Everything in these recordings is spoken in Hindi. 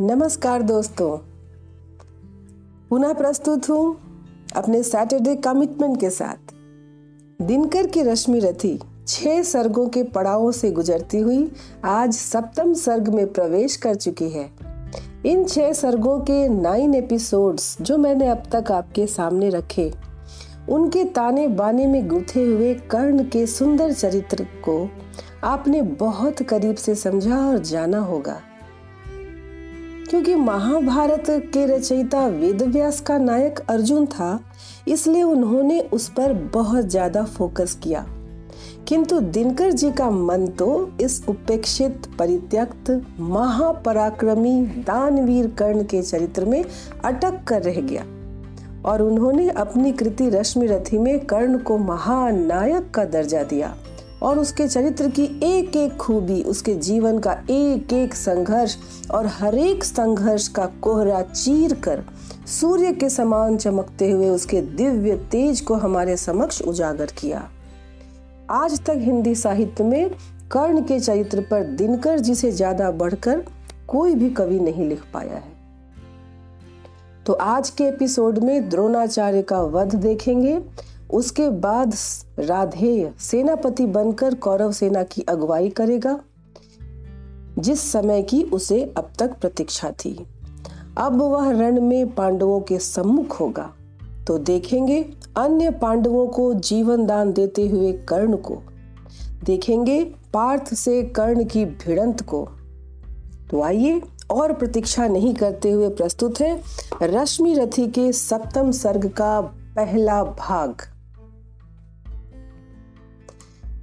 नमस्कार दोस्तों। पुनः प्रस्तुत हूँ अपने सैटरडे कमिटमेंट के साथ। दिनकर की रश्मि रथी छह सर्गों के पड़ावों से गुजरती हुई आज सप्तम सर्ग में प्रवेश कर चुकी है। इन छह सर्गों के नाइन एपिसोड्स जो मैंने अब तक आपके सामने रखे, उनके ताने बाने में गुथे हुए कर्ण के सुंदर चरित्र को आपने बहुत करीब से समझा और जाना होगा। क्योंकि महाभारत के रचयिता वेद व्यास का नायक अर्जुन था, इसलिए उन्होंने उस पर बहुत ज़्यादा फोकस किया। किंतु दिनकर जी का मन तो इस उपेक्षित, परित्यक्त, महापराक्रमी, दानवीर कर्ण के चरित्र में अटक कर रह गया। और उन्होंने अपनी कृति रश्मि रथी में कर्ण को महानायक का दर्जा दिया। और उसके चरित्र की एक एक खूबी, उसके जीवन का एक एक संघर्ष और हर एक संघर्ष का कोहरा चीर कर सूर्य के समान चमकते हुए उसके दिव्य तेज को हमारे समक्ष उजागर किया। आज तक हिंदी साहित्य में कर्ण के चरित्र पर दिनकर जी से ज़्यादा बढ़कर कोई भी कवि नहीं लिख पाया है। तो आज के एपिसोड में द्रोणाचार्य का वध देखेंगे। उसके बाद राधेय सेनापति बनकर कौरव सेना की अगुवाई करेगा, जिस समय की उसे अब तक प्रतीक्षा थी। अब वह रण में पांडवों के सम्मुख होगा। तो देखेंगे अन्य पांडवों को जीवन दान देते हुए कर्ण को। देखेंगे पार्थ से कर्ण की भिड़ंत को। तो आइए, और प्रतीक्षा नहीं करते हुए प्रस्तुत है रश्मि रथी के सप्तम सर्ग का पहला भाग।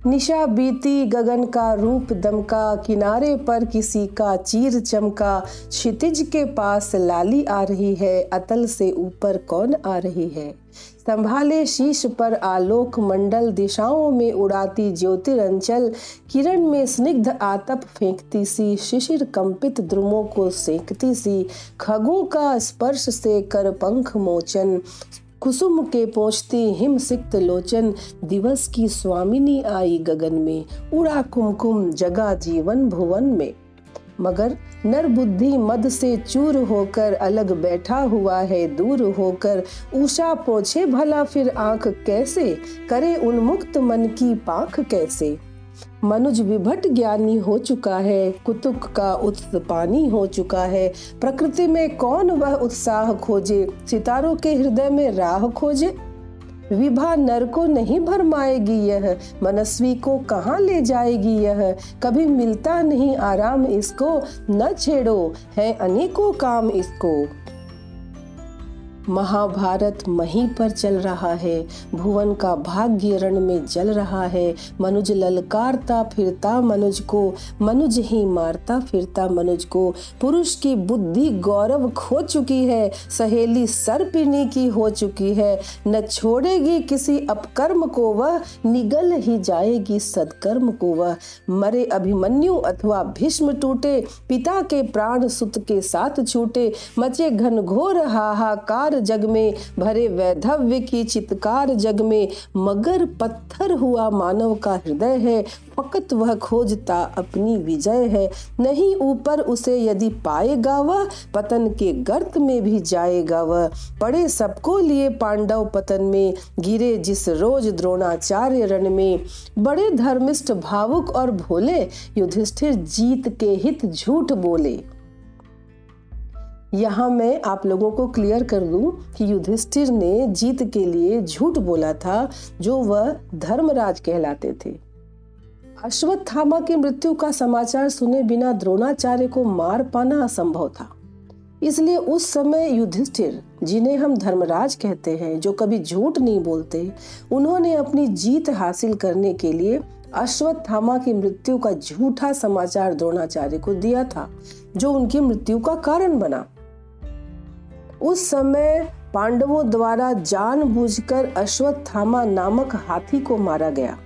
निशा बीती गगन का रूप दमका किनारे पर किसी का चीर चमका। क्षितिज के पास लाली आ रही है, अतल से ऊपर कौन आ रही है? संभाले शीश पर आलोक मंडल दिशाओं में उड़ाती ज्योतिरंचल किरण में स्निग्ध आतप फेंकती सी, शिशिर कंपित द्रुमों को सेकती सी, खगों का स्पर्श से कर पंख मोचन। कुसुम के पहुँचती हिम सिक्त लोचन दिवस की स्वामिनी आई गगन में, उड़ा कुमकुम जगा जीवन भुवन में। मगर नर बुद्धि मद से चूर होकर अलग बैठा हुआ है, दूर होकर उषा पोछे भला फिर आँख कैसे, करे उन्मुक्त मन की पाख कैसे। मनुज विभट ज्ञानी हो चुका है, कुतुक का उत्स पानी हो चुका है। प्रकृति में कौन वह उत्साह खोजे? सितारों के हृदय में राह खोजे? विभा नर को नहीं भरमाएगी यह, मनस्वी को कहाँ ले जाएगी यह? कभी मिलता नहीं आराम इसको, न छेड़ो, है अनेकों काम इसको। महाभारत मही पर चल रहा है। भुवन का भाग्य रण में जल रहा है। मनुज ललकारता फिरता मनुज को, मनुज ही मारता फिरता मनुज को। पुरुष की बुद्धि गौरव खो चुकी है। सहेली सर पीने की हो चुकी है। न छोड़ेगी किसी अपकर्म को वह, निगल ही जाएगी सदकर्म को वह। मरे अभिमन्यु अथवा भीष्म टूटे, पिता के प्राण सुत के साथ छूटे। मचे घन घनघोर हाहाकार चित्कार जग में भरे वैधव्य की चित्कार जग में मगर पत्थर हुआ मानव का हृदय है। फकत वह खोजता अपनी विजय है। नहीं ऊपर उसे यदि पाएगा वह, पतन के गर्त में भी जाएगा वह। पड़े सबको लिए पांडव पतन में, गिरे जिस रोज द्रोणाचार्य रण में। बड़े धर्मिष्ठ भावुक और भोले, युधिष्ठिर जीत के हित झूठ बोले। यहाँ मैं आप लोगों को क्लियर कर दूँ कि युधिष्ठिर ने जीत के लिए झूठ बोला था, जो वह धर्मराज कहलाते थे। अश्वत्थामा की मृत्यु का समाचार सुने बिना द्रोणाचार्य को मार पाना असंभव था। इसलिए उस समय युधिष्ठिर, जिन्हें हम धर्मराज कहते हैं, जो कभी झूठ नहीं बोलते, उन्होंने अपनी जीत हासिल करने के लिए अश्वत्थामा की मृत्यु का झूठा समाचार द्रोणाचार्य को दिया था, जो उनकी मृत्यु का कारण बना। उस समय पांडवों द्वारा जानबूझकर अश्वत्थामा नामक हाथी को मारा गया।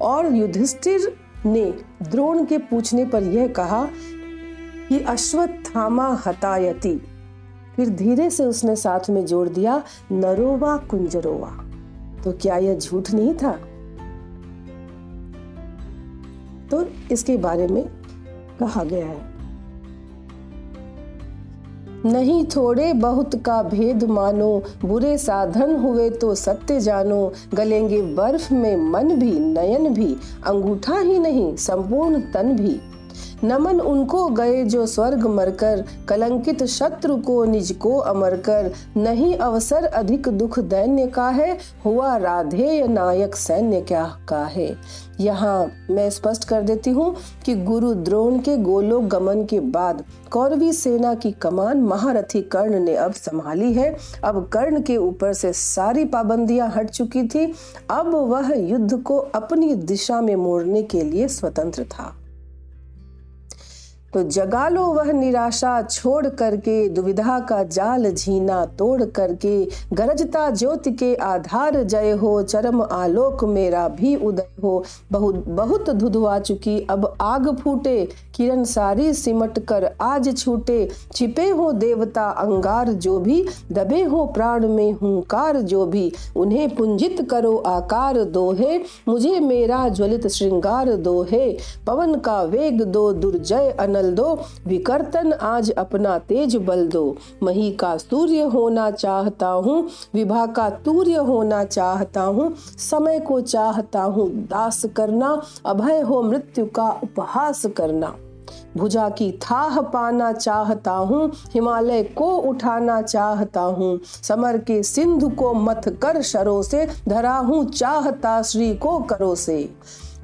और युधिष्ठिर ने द्रोण के पूछने पर यह कहा कि अश्वत्थामा हतायति। फिर धीरे से उसने साथ में जोड़ दिया, नरोवा कुंजरोवा। तो क्या यह झूठ नहीं था? तो इसके बारे में कहा गया है। नहीं थोड़े बहुत का भेद मानो, बुरे साधन हुए तो सत्य जानो, गलेंगे बर्फ़ में मन भी, नयन भी, अंगूठा ही नहीं, संपूर्ण तन भी। नमन उनको गए जो स्वर्ग मरकर, कलंकित शत्रु को निज को अमर कर नहीं अवसर अधिक दुख दैन्य का है हुआ राधेय नायक सैन्य क्या का है यहाँ मैं स्पष्ट कर देती हूँ कि गुरु द्रोण के गोलोक गमन के बाद कौरवी सेना की कमान महारथी कर्ण ने अब संभाली है। अब कर्ण के ऊपर से सारी पाबंदियाँ हट चुकी थी। अब वह युद्ध को अपनी दिशा में मोड़ने के लिए स्वतंत्र था। तो जगा लो वह निराशा छोड़ करके, दुविधा का जाल झीना तोड़ करके, गरजता ज्योति के आधार जय हो, चरम आलोक मेरा भी उदय हो, बहुत बहुत धुधवा चुकी। अब आग फूटे, किरण सारी सिमट कर आज छूटे। छिपे हो देवता अंगार जो भी, दबे हो प्राण में हुंकार जो भी। उन्हें पुंजित करो आकार दोहे, मुझे मेरा ज्वलित श्रृंगार दो है पवन का वेग दो, दुर्जय अनल दो। विकर्तन आज अपना तेज बल दो। मही का सूर्य होना चाहता हूँ, विभा का तूर्य होना चाहता हूँ, समय को चाहता हूँ। दास करना, अभय हो मृत्यु का उपहास करना। भुजा की थाह पाना चाहता हूँ, हिमालय को उठाना चाहता हूँ। समर के सिंधु को मथ कर शरों से धरा हूँ चाहता श्री को करो से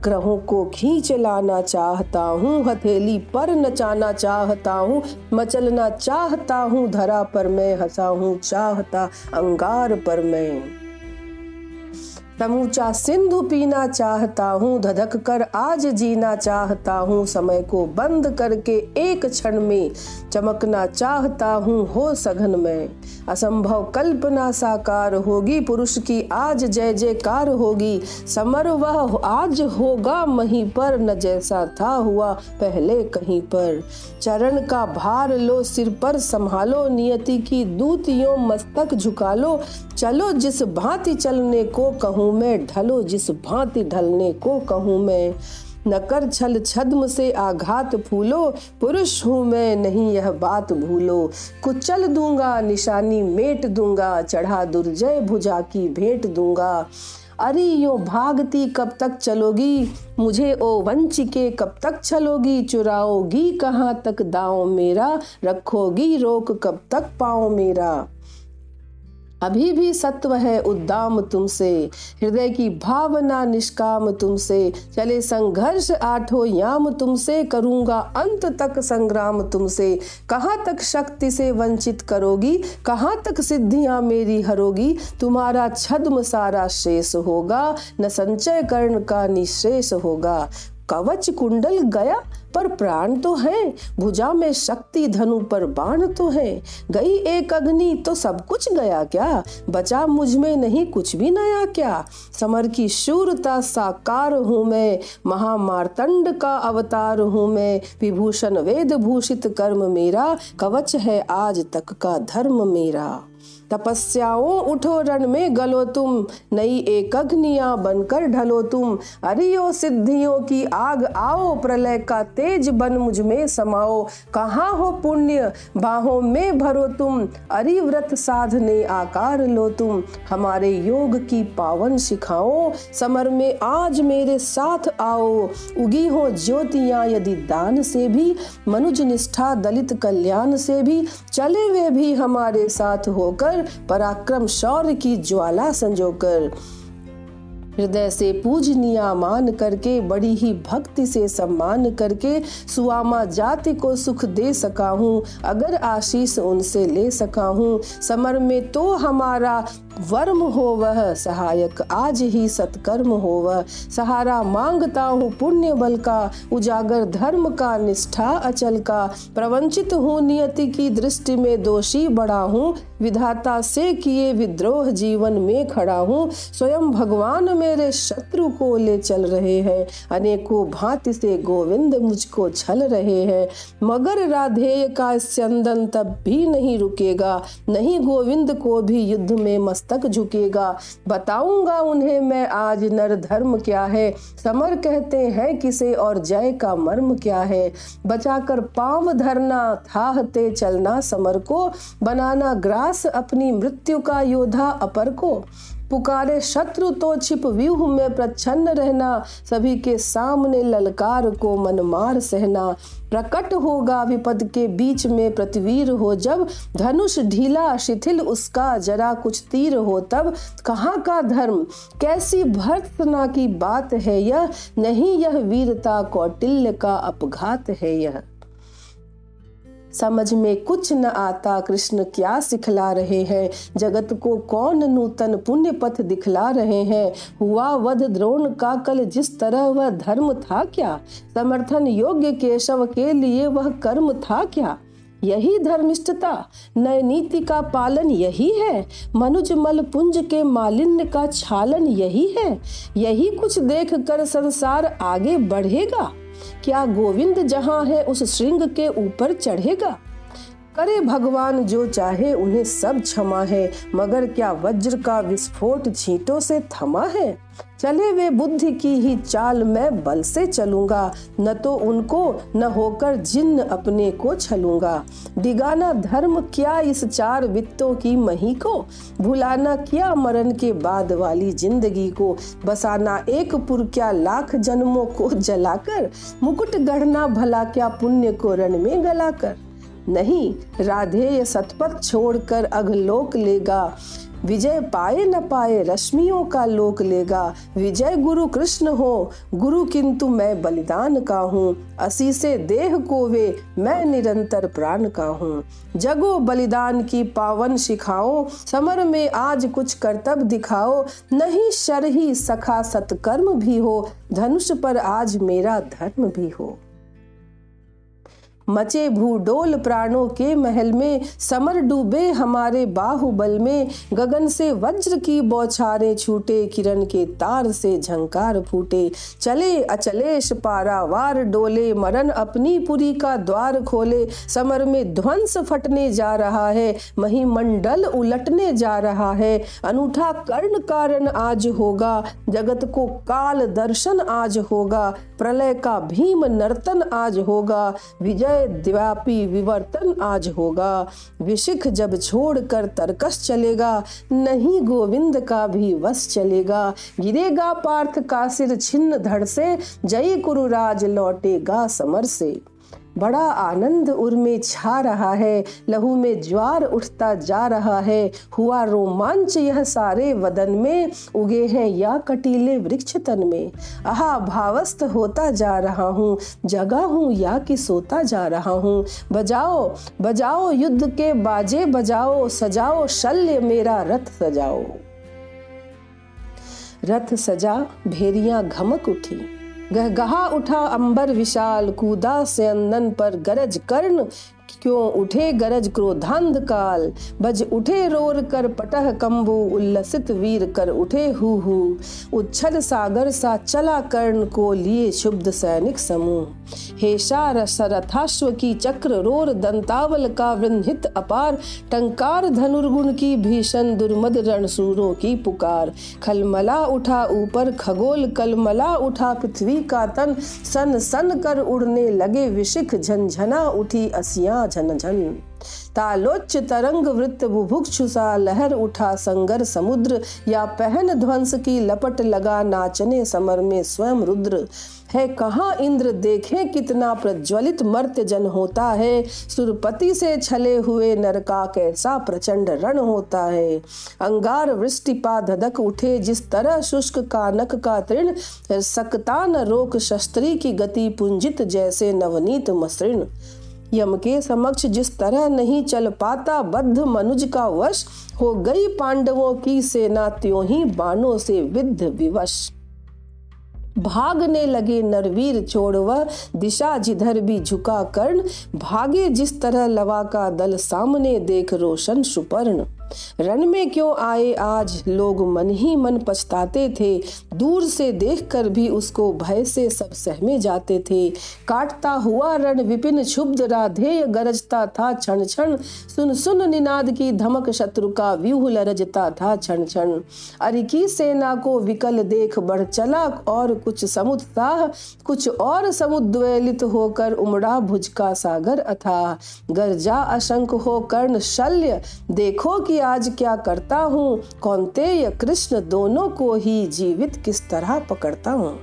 ग्रहों को खींच लाना चाहता हूँ, हथेली पर नचाना चाहता हूँ, मचलना चाहता हूँ, धरा पर मैं हंसा हूँ, चाहता अंगार पर मैं। समूचा सिंधु पीना चाहता हूँ, धधक कर आज जीना चाहता हूँ। समय को बंद करके एक क्षण में चमकना चाहता हूँ, हो सघन में। असंभव कल्पना साकार होगी, पुरुष की आज जय जयकार होगी। समर वह आज होगा, मही पर न जैसा था हुआ पहले कहीं पर। चरण का भार लो, सिर पर संभालो, नियति की दूतियों मस्तक झुका लो। चलो जिस भांति चलने को कहूँ मैं ढलो, जिस भांति ढलने को कहूँ मैं? न कर छल छद्म से आघात फूलो, पुरुष हूँ मैं, नहीं यह बात भूलो। कुचल दूँगा, निशानी मेट दूँगा, चढ़ा दुर्जय भुजा की भेंट दूँगा। अरे, यो भागती कब तक चलोगी? मुझे ओ वंचिके कब तक चलोगी चुराओगी कहाँ तक दाओ मेरा? रखोगी रोक कब तक पाओ मेरा? अभी भी सत्व है उद्दाम तुमसे। हृदय की भावना निष्काम तुमसे। चले संघर्ष आठो याम तुमसे करूँगा अंत तक संग्राम तुमसे। कहाँ तक शक्ति से वंचित करोगी? कहाँ तक सिद्धियाँ मेरी हरोगी? तुम्हारा छद्म सारा शेष होगा। न संचय कर्ण का निशेष होगा। कवच कुंडल गया, पर प्राण तो है। भुजा में शक्ति धनु पर बाण तो है। गई एक अग्नि तो सब कुछ गया क्या? बचा मुझमें नहीं कुछ भी नया क्या? समर की शूरता साकार हूँ मैं। महामारतंड का अवतार हूँ मैं। विभूषण वेद भूषित कर्म मेरा। कवच है आज तक का धर्म मेरा। तपस्याओं, उठो रण में गलो तुम। नई एक अग्निया बनकर ढलो तुम। अरियो सिद्धियों की आग आओ, प्रलय का तेज बन मुझमें समाओ। कहाँ हो पुण्य? बाहों में भरो तुम। अरिव्रत साधने आकार लो तुम। हमारे योग की पावन सिखाओ। समर में आज मेरे साथ आओ। उगी हो ज्योतियाँ, यदि दान से भी, मनुज निष्ठा, दलित कल्याण से भी। चले वे भी हमारे साथ होकर पराक्रम शौर्य की ज्वाला संजोकर हृदय से पूजनिया मान करके, बड़ी ही भक्ति से सम्मान करके सुआमा जाति को सुख दे सका हूँ, अगर आशीष उनसे ले सका हूँ। समर में तो हमारा वर्म हो वह सहायक आज ही सत्कर्म हो वह सहारा माँगता हूँ पुण्य बल का, उजागर धर्म का, निष्ठा अचल का। प्रवंचित हूँ नियति की दृष्टि में दोषी बड़ा हूँ विधाता से किए विद्रोह जीवन में खड़ा हूँ। स्वयं भगवान मेरे शत्रु को ले चल रहे हैं। अनेकों भांति से गोविंद मुझको छल रहे हैं। मगर राधेय का स्यंदन तब भी नहीं रुकेगा। नहीं गोविंद को भी युद्ध में मस्तक झुकेगा। बताऊँगा उन्हें मैं आज नर धर्म क्या है। समर कहते हैं किसे और जय का मर्म क्या है। बचाकर पाँव धरना, थाहते चलना समर को। बनाना ग्रास अपनी मृत्यु का योद्धा अपर को पुकारे, शत्रु तो छिप व्यूह में प्रच्छन्न रहना, सभी के सामने ललकार को मन मार सहना। प्रकट होगा विपद के बीच में प्रतिवीर हो जब, धनुष ढीला, शिथिल उसका, जरा कुछ तीर हो तब। कहाँ का धर्म? कैसी भर्तना की बात है यह? नहीं यह वीरता कौटिल्य का अपघात है यह। समझ में कुछ न आता, कृष्ण क्या सिखला रहे हैं? जगत को कौन नूतन पुण्य पथ दिखला रहे हैं? हुआ वध द्रोण का कल जिस तरह वह धर्म था क्या? समर्थन योग्य केशव के लिए वह कर्म था क्या? यही धर्मिष्ठता, नए नीति का पालन यही है? मनुज मल पुंज के मालिन्य का छालन यही है? यही कुछ देख कर संसार आगे बढ़ेगा? क्या गोविंद जहाँ है उस श्रृंग के ऊपर चढ़ेगा? करे भगवान जो चाहे उन्हें सब क्षमा है, मगर क्या वज्र का विस्फोट छींटों से थमा है? चले वे बुद्धि की ही चाल मैं बल से चलूँगा। न तो उनको, न होकर जिन्न अपने को छलूँगा। डिगाना धर्म क्या इस चार वित्तों की मही को? भुलाना क्या मरण के बाद वाली ज़िंदगी को? बसाना एक पुर क्या लाख जन्मों को जलाकर? मुकुट गढ़ना भला क्या पुण्य को रण में गलाकर? नहीं, राधेय सतपथ छोड़कर अघलोक लेगा। विजय पाए न पाए रश्मियों का लोक लेगा। विजय गुरु कृष्ण हो, गुरु किंतु मैं बलिदान का हूँ। असी से देह को वे मैं निरंतर प्राण का हूँ। जगो बलिदान की पावन शिखाओ समर में आज कुछ कर्तव्य दिखाओ। नहीं शर ही सखा सत्कर्म भी हो, धनुष पर आज मेरा धर्म भी हो। मचे भूडोल प्राणों के महल में समर डूबे हमारे बाहुबल में। गगन से वज्र की बौछारें छूटे, किरण के तार से झंकार फूटे। चले अचलेश पारावार डोले मरण अपनी पुरी का द्वार खोले। समर में ध्वंस फटने जा रहा है, महिमंडल उलटने जा रहा है। अनूठा कर्ण कारण आज होगा, जगत को काल दर्शन आज होगा। प्रलय का भीम नर्तन आज होगा, विजय द्व्यापी विवर्तन आज होगा। विशिख जब छोड़कर तरकस चलेगा, नहीं गोविंद का भी वश चलेगा। गिरेगा पार्थ का सिर छिन्न धड़ से, जय कुरुराज लौटेगा समर से। बड़ा आनंद उर में छा रहा है, लहू में ज्वार उठता जा रहा है। हुआ रोमांच यह सारे वदन में, उगे हैं या कटीले वृक्ष तन में। आहा भावस्त होता जा रहा हूँ, जगा हूँ या कि सोता जा रहा हूँ। बजाओ बजाओ युद्ध के बाजे, बजाओ, सजाओ शल्य मेरा रथ सजाओ। रथ सजा, भेरिया घमक उठी। गहगहा उठा अंबर विशाल कूदा से अंदन पर गरज कर्ण क्यों उठे गरज क्रोधांध काल? बज उठे रोर कर पटह कंबू, उल्लसित वीर कर उठे हु हु। उच्छल सागर सा चला कर्ण को लिए शुद्ध सैनिक समूह। हेशा सरथाश्व की चक्र रोर दंतावल का वृंहित अपार। टंकार धनुर्गुण की भीषण दुर्मद रणसूरों की पुकार। खलमला उठा ऊपर खगोल, कलमला उठा पृथ्वी का तन। सन सन कर उड़ने लगे विशिख झंझना उठी असिया। झन झन तालोच्च तरंग वृत्त बुभुक्षुसा लहर उठा संगर समुद्र, या पहन ध्वंस की लपट लगा नाचने समर में स्वयं रुद्र। है कहाँ इंद्र, देखे कितना प्रज्वलित मर्त्य जन होता है? सुरपति से छले हुए नर का कैसा प्रचंड रण होता है? अंगार वृष्टिपा धधक उठे, जिस तरह शुष्क कानक का तृण सकता न रोक शस्त्री की गति पुंजित जैसे नवनीत मसृण। यम के समक्ष जिस तरह नहीं चल पाता बद्ध मनुज का वश, हो गई पांडवों की सेना त्यों ही बाणों से विद्ध विवश। भागने लगे नरवीर छोड़ वह दिशा जिधर भी झुका कर्ण, भागे जिस तरह लवा का दल सामने देख रोशन सुपर्ण। रण में क्यों आए? आज लोग मन ही मन पछताते थे। दूर से देखकर भी उसको भय से सब सहमे जाते थे। काटता हुआ रण विपिन क्षुब्ध राधेय गरजता था क्षण क्षण। सुन सुन निनाद की धमक शत्रु का व्यूह लरजता था क्षण क्षण। अरिकी सेना को विकल देख बढ़ चला और कुछ समुत्साह कुछ और समुद्वेलित होकर उमड़ा भुज का सागर अथा गर्जा अशंक हो कर्ण शल्य, देखो कि आज क्या करता हूँ? कौनते या कृष्ण दोनों को ही जीवित किस तरह पकड़ता हूँ?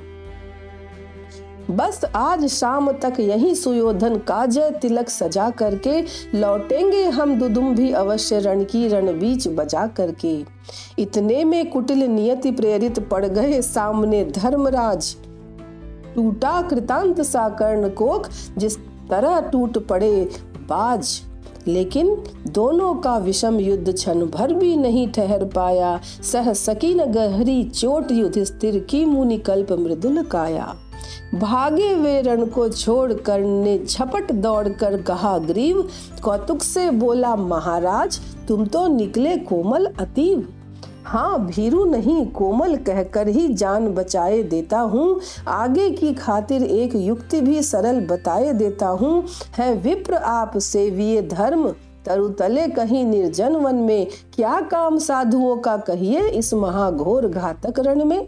बस आज शाम तक यही सुयोधन का जय तिलक सजा करके लौटेंगे हम दुदुम भी अवश्य रण की रण बीच बजा करके। इतने में कुटिल नियति प्रेरित पड़ गए सामने धर्मराज। टूटा कृतांत सा कर्ण कोक जिस तरह टूट पड़े बाज। लेकिन दोनों का विषम युद्ध क्षण भर भी नहीं ठहर पाया। सह सकी गहरी चोट स्थिर की मुनि कल्प मृदुल काया। भागे वे रण को छोड़ कर ने झपट दौड़ कर कहा, ग्रीव, कौतुक से बोला, महाराज, तुम तो निकले कोमल अतीव। हाँ भीरू नहीं, कोमल कहकर ही जान बचाए देता हूँ। आगे की खातिर एक युक्ति भी सरल बताए देता हूँ। है विप्र आप सेविये धर्म, तरुतले कहीं निर्जन वन में। क्या काम साधुओं का कहिए इस महाघोर घातक रण में?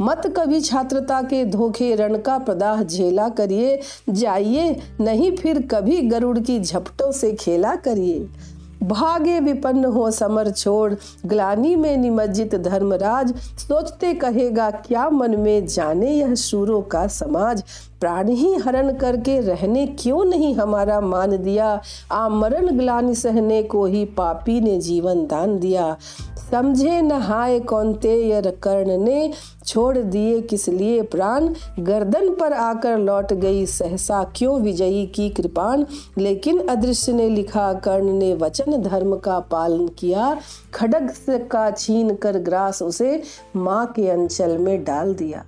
मत कभी छात्रता के धोखे रण का प्रदाह झेला करिए। जाइए, नहीं फिर कभी गरुड़ की झपटों से खेला करिए। भागे विपन्न हो समर छोड़, ग्लानी में निमज्जित धर्मराज, सोचते कहेगा, क्या मन में जाने यह सूरों का समाज? प्राण ही हरण करके रहने क्यों नहीं हमारा मान दिया? आमरण ग्लानी सहने को ही पापी ने जीवन दान दिया। समझे नहाए कौनते कर्ण ने, छोड़ दिए किस लिए प्राण? गर्दन पर आकर लौट गई सहसा क्यों विजयी की कृपाण? लेकिन अदृश्य ने लिखा, कर्ण ने वचन धर्म का पालन किया। खडग का छीन कर ग्रास उसे माँ के अंचल में डाल दिया।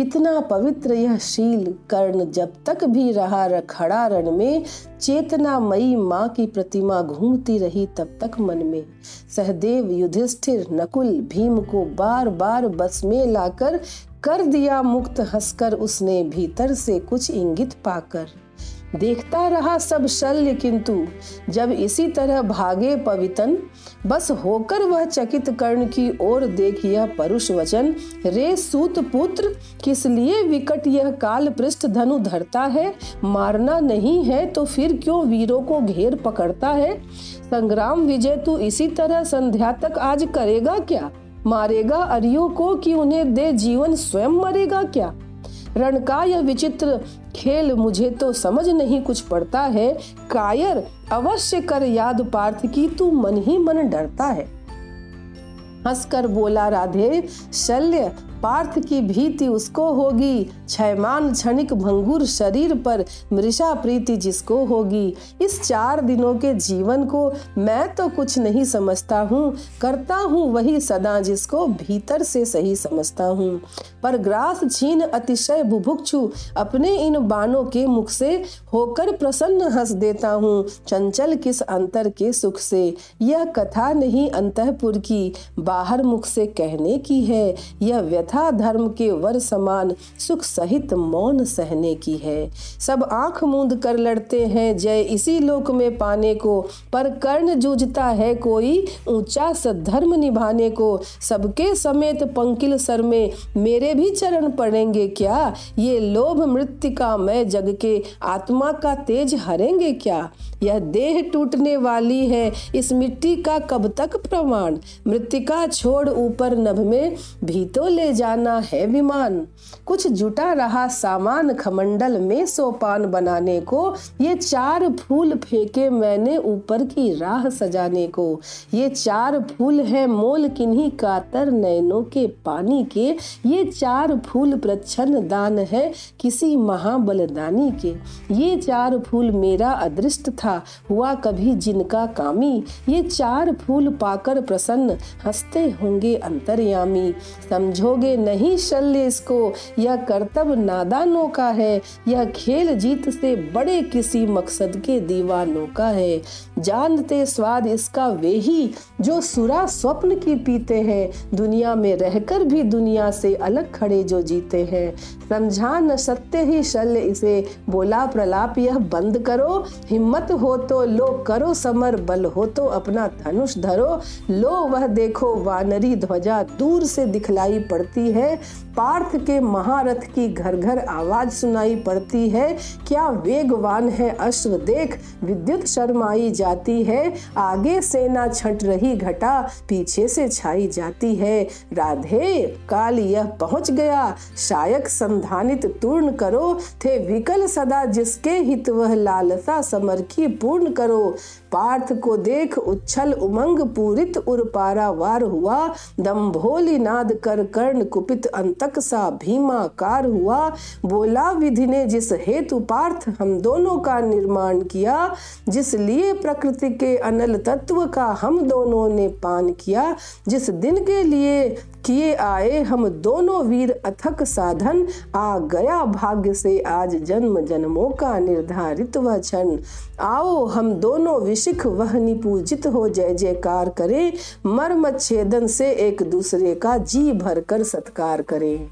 कितना पवित्र यह शील कर्ण जब तक भी रहा खड़ा रण में चेतना मई माँ की प्रतिमा घूमती रही तब तक मन में। सहदेव युधिष्ठिर नकुल भीम को बार बार बस में लाकर कर दिया मुक्त हंसकर उसने भीतर से कुछ इंगित पाकर। देखता रहा सब शल्य किंतु जब इसी तरह भागे पवितन बस होकर वह चकित कर्ण की ओर देख यह परुष वचन, रे सूत पुत्र, किस लिए विकट यह काल पृष्ठ धनु धरता है? मारना नहीं है तो फिर क्यों वीरों को घेर पकड़ता है? संग्राम विजय तू इसी तरह संध्या तक आज करेगा क्या? मारेगा अरियो को कि उन्हें दे जीवन, स्वयं मरेगा क्या? रण का यह विचित्र, खेल मुझे तो समझ नहीं कुछ पड़ता है। कायर, अवश्य कर याद पार्थ की, तू मन ही मन डरता है। हंसकर बोला राधे, शल्य पार्थ की भीति उसको होगी। छैमान क्षणिक भंगुर शरीर पर मृषा प्रीति जिसको होगी। इस चार दिनों के जीवन को मैं तो कुछ नहीं समझता हूँ। करता हूँ वही सदा जिसको भीतर से सही समझता हूँ। पर ग्रास छीन अतिशय बुभुक्षु अपने इन बाणों के मुख से होकर प्रसन्न हंस देता हूँ। चंचल किस अंतर के सुख से? यह कथा नहीं अंतपुर की। बाहर मुख से कहने की है। यह व्यथा यथा धर्म के वर समान सुख सहित मौन सहने की है। सब आँख मूंद कर लड़ते हैं, जय इसी लोक में पाने को। पर कर्ण जूझता है कोई, ऊँचा सद्धर्म निभाने को। सबके समेत पंकिल सर में मेरे भी चरण पड़ेंगे क्या? ये लोभ मृत्यु का मैं जग के, आत्मा का तेज हरेंगे क्या? यह देह टूटने वाली है, इस मिट्टी का कब तक प्रमाण? मृतिका छोड़ ऊपर नभ में भी तो ले जाना है विमान। कुछ जुटा रहा सामान खमंडल में सोपान बनाने को। ये चार फूल फेंके मैंने ऊपर की राह सजाने को। ये चार फूल है मोल किन्हीं कातर नैनों के पानी के। ये चार फूल प्रच्छन दान है किसी महाबलदानी के। ये चार फूल मेरा अदृष्ट था, हुआ कभी जिनका कामी। ये चार फूल पाकर प्रसन्न, हँसते होंगे अंतर्यामी। समझोगे लगे नहीं शल्य इसको। यह कर्तव्य नादानों का है। यह खेल जीत से बड़े किसी मकसद के दीवानों का है। जानते स्वाद इसका वे ही, जो सुरा स्वप्न की पीते हैं। दुनिया में रहकर भी दुनिया से अलग खड़े जो जीते हैं। समझा न सत्य ही शल्य इसे, बोला प्रलाप यह बंद करो। हिम्मत हो तो लो करो समर, बल हो तो अपना धनुष धरो। लो वह देखो वानरी ध्वजा, दूर से दिखलाई पड़ती है। पार्थ के महारथ की घर घर आवाज़ सुनाई पड़ती है। क्या वेगवान है अश्व? देख, विद्युत शर्माई जाती है। आगे सेना छट रही घटा, पीछे से छाई जाती है। राधे, काल यह पहुँच गया। शायक संधानित तूर्ण करो। थे विकल सदा जिसके हित वह लालसा समर की पूर्ण करो। पार्थ को देख उच्छल उमंग पूरित उर पारावार हुआ। दम्भोली नाद कर कर्ण कुपित अंतक सा भीमाकार हुआ। बोला विधि ने जिस हेतु पार्थ हम दोनों का निर्माण किया, जिस लिए प्रकृति के अनल तत्व का हम दोनों ने पान किया, जिस दिन के लिए किए आए हम दोनों वीर अथक साधन, आ गया भाग्य से आज जन्म जन्मों का निर्धारित वह क्षण आओ हम दोनों विशिख वह निपूजित हो जय जयकार करें, मर्म छेदन से एक दूसरे का जी भर कर सत्कार करें।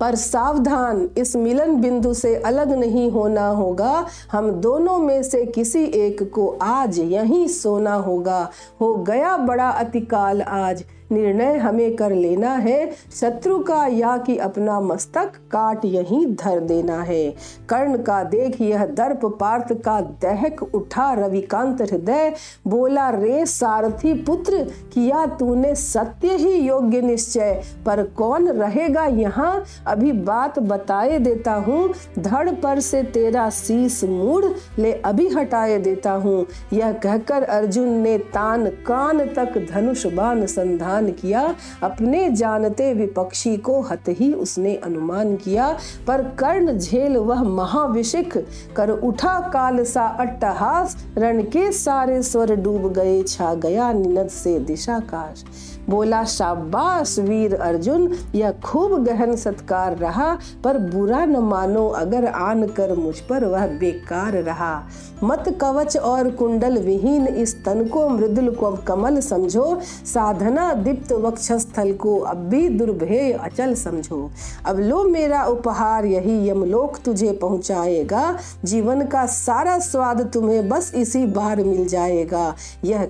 पर सावधान, इस मिलन बिंदु से अलग नहीं होना होगा। हम दोनों में से किसी एक को आज यहीं सोना होगा। हो गया बड़ा अतिकाल आज निर्णय हमें कर लेना है। शत्रु का या कि अपना मस्तक काट यहीं धर देना है। कर्ण का देख यह दर्प पार्थ का दहक उठा रविकांत हृदय। बोला, रे सारथी पुत्र, किया तूने सत्य ही योग्य निश्चय, पर कौन रहेगा यहाँ? अभी बात बताए देता हूँ। धड़ पर से तेरा शीस मूड ले अभी हटाए देता हूँ। यह कहकर अर्जुन ने तान कान तक धनुष बाण संधान अनुमान किया, अपने जानते विपक्षी को हत ही उसने अनुमान किया। पर कर्ण झेल वह महाविशिक कर उठा काल सा अट्टहास, रण के सारे स्वर डूब गए, छा गया निनद से दिशाकाश। बोला, शाबाश वीर अर्जुन, यह खूब गहन सत्कार रहा, पर बुरा न मानो अगर आन कर मुझ पर वह बेकार रहा। मत कवच और कुंडल विहीन, इस तन को मृदुल को कमल समझो। साधना दीप्त वक्षस्थल को अब भी दुर्भेय अचल समझो। अब लो मेरा उपहार, यही यमलोक तुझे पहुंचाएगा। जीवन का सारा स्वाद तुम्हें बस इसी बार मिल जाएगा। यह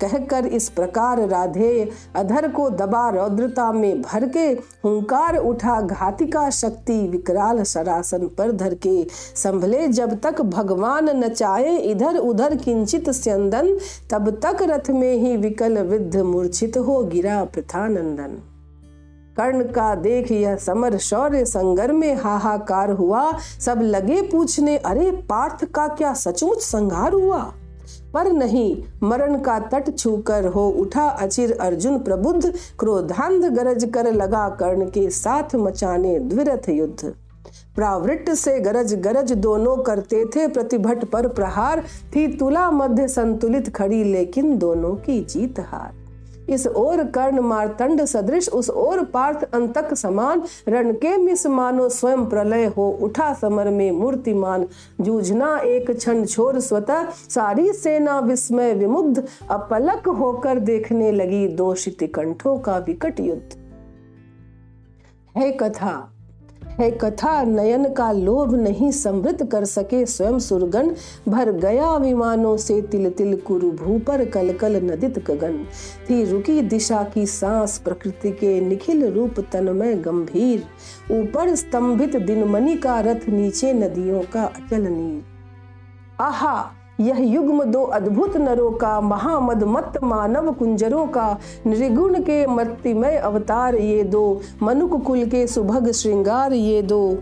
कहकर इस प्रकार राधे अधर को दबा रौद्रता में भर के हुंकार उठा घातिका शक्ति विकराल सरासन पर धर के, संभले जब तक भगवान नचाए इधर उधर किंचित स्यंदन, तब तक रथ में ही विकल विद्ध मूर्छित हो गिरा प्रथानंदन। कर्ण का देख यह समर शौर्य संगर में हाहाकार हुआ, सब लगे पूछने, अरे, पार्थ का क्या सचमुच संहार हुआ? पर नहीं, मरण का तट छूकर हो उठा अचिर अर्जुन प्रबुद्ध, क्रोधांध गरज कर लगा कर्ण के साथ मचाने द्विरथ युद्ध। प्रावृत्त से गरज गरज दोनों करते थे, प्रतिभट पर प्रहार, थी तुला मध्य संतुलित खड़ी, लेकिन दोनों की जीत हार। इस ओर कर्ण मारतंड सदृश, उस ओर पार्थ अंतक समान। रण के मिस मानो स्वयं प्रलय हो, उठा समर में मूर्तिमान। जूझना एक क्षण छोर स्वतः, सारी सेना विस्मय विमुग्ध। अपलक होकर देखने लगी दोषित कंठों का विकट युद्ध। है कथा। है कथा, नयन का लोभ नहीं समृद्ध कर सके स्वयं सुरगन भर गया विमानों से तिल तिल कुरु भू पर कल कल नदित गगन। थी रुकी दिशा की सांस प्रकृति के निखिल रूप तन में गंभीर। ऊपर स्तंभित दिनमणि का रथ, नीचे नदियों का अचल नीर। आहा! यह युग्म दो अद्भुत नरों का, महामद मत मानव कुंजरों का, निर्गुण के मत्तिमय अवतार ये दो मनुक कुल के सुभग श्रृंगार ये दो।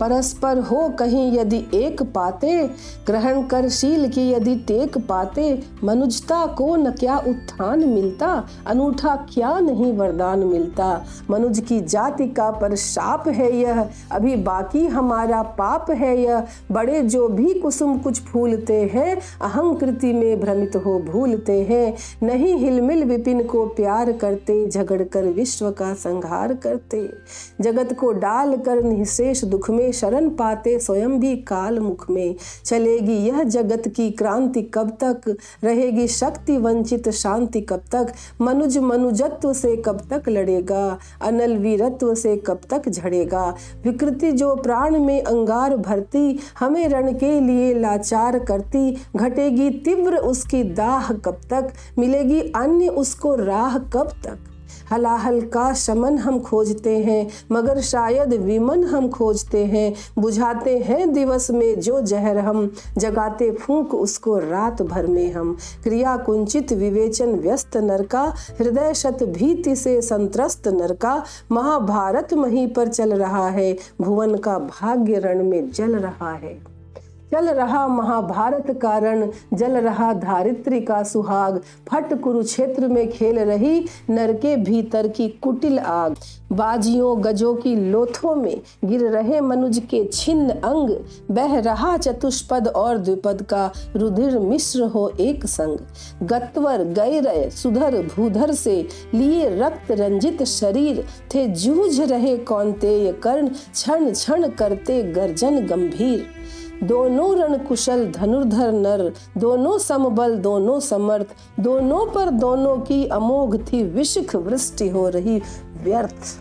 परस्पर हो कहीं यदि एक पाते, ग्रहण कर शील की यदि टेक पाते, मनुजता को न क्या उत्थान मिलता, अनूठा क्या नहीं वरदान मिलता? मनुज की जाति का पर शाप है यह, अभी बाकी हमारा पाप है यह। बड़े जो भी कुसुम कुछ फूलते हैं अहंकृति में भ्रमित हो भूलते हैं। नहीं हिलमिल विपिन को प्यार करते, झगड़ कर विश्व का संहार करते। जगत को डाल कर निशेष दुख में शरण पाते स्वयं भी काल मुख में। चलेगी यह जगत की क्रांति कब तक? रहेगी शक्ति वंचित शांति कब तक? मनुज मनुजत्व से कब तक लड़ेगा? अनल वीरत्व से कब तक झड़ेगा? विकृति जो प्राण में अंगार भरती, हमें रण के लिए लाचार करती, घटेगी तीव्र उसकी दाह कब तक? मिलेगी अन्य उसको राह कब तक? हलाहल का शमन हम खोजते हैं, मगर शायद विमन हम खोजते हैं। बुझाते हैं दिवस में जो जहर हम, जगाते फूंक उसको रात भर में हम। क्रिया कुंचित विवेचन व्यस्त नरका, हृदय शत भीति से संत्रस्त नरका। महाभारत मही पर चल रहा है, भुवन का भाग्य रण में जल रहा है। चल रहा महाभारत कारण जल रहा धारित्री का सुहाग। फट कुरुक्षेत्र में खेल रही नर के भीतर की कुटिल आग। बाजियों गजों की लोथों में गिर रहे मनुज के छिन्न अंग। बह रहा चतुष्पद और द्विपद का रुधिर मिश्र हो एक संग। गत्वर गए रहे सुधर भूधर से लिए रक्त रंजित शरीर। थे जूझ रहे कौनते कर्ण, क्षण क्षण करते गर्जन गंभीर। दोनों रण कुशल धनुर्धर नर, दोनों समबल, दोनों समर्थ, दोनों पर दोनों की अमोघ थी विशिख वृष्टि हो रही व्यर्थ।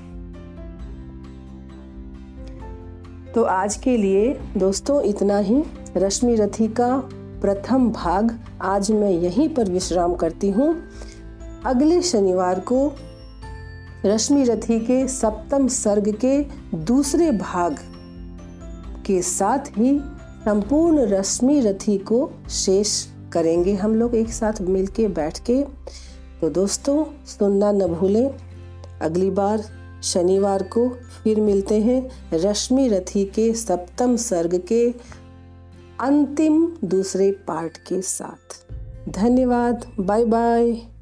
तो आज के लिए दोस्तों इतना ही। रश्मि रथी का प्रथम भाग आज मैं यहीं पर विश्राम करती हूँ। अगले शनिवार को रश्मि रथी के सप्तम सर्ग के दूसरे भाग के साथ ही संपूर्ण रश्मि रथी को शेष करेंगे हम लोग एक साथ मिल के बैठ के। तो दोस्तों, सुनना न भूलें। अगली बार शनिवार को फिर मिलते हैं रश्मि रथी के सप्तम सर्ग के अंतिम दूसरे पार्ट के साथ। धन्यवाद। Bye bye.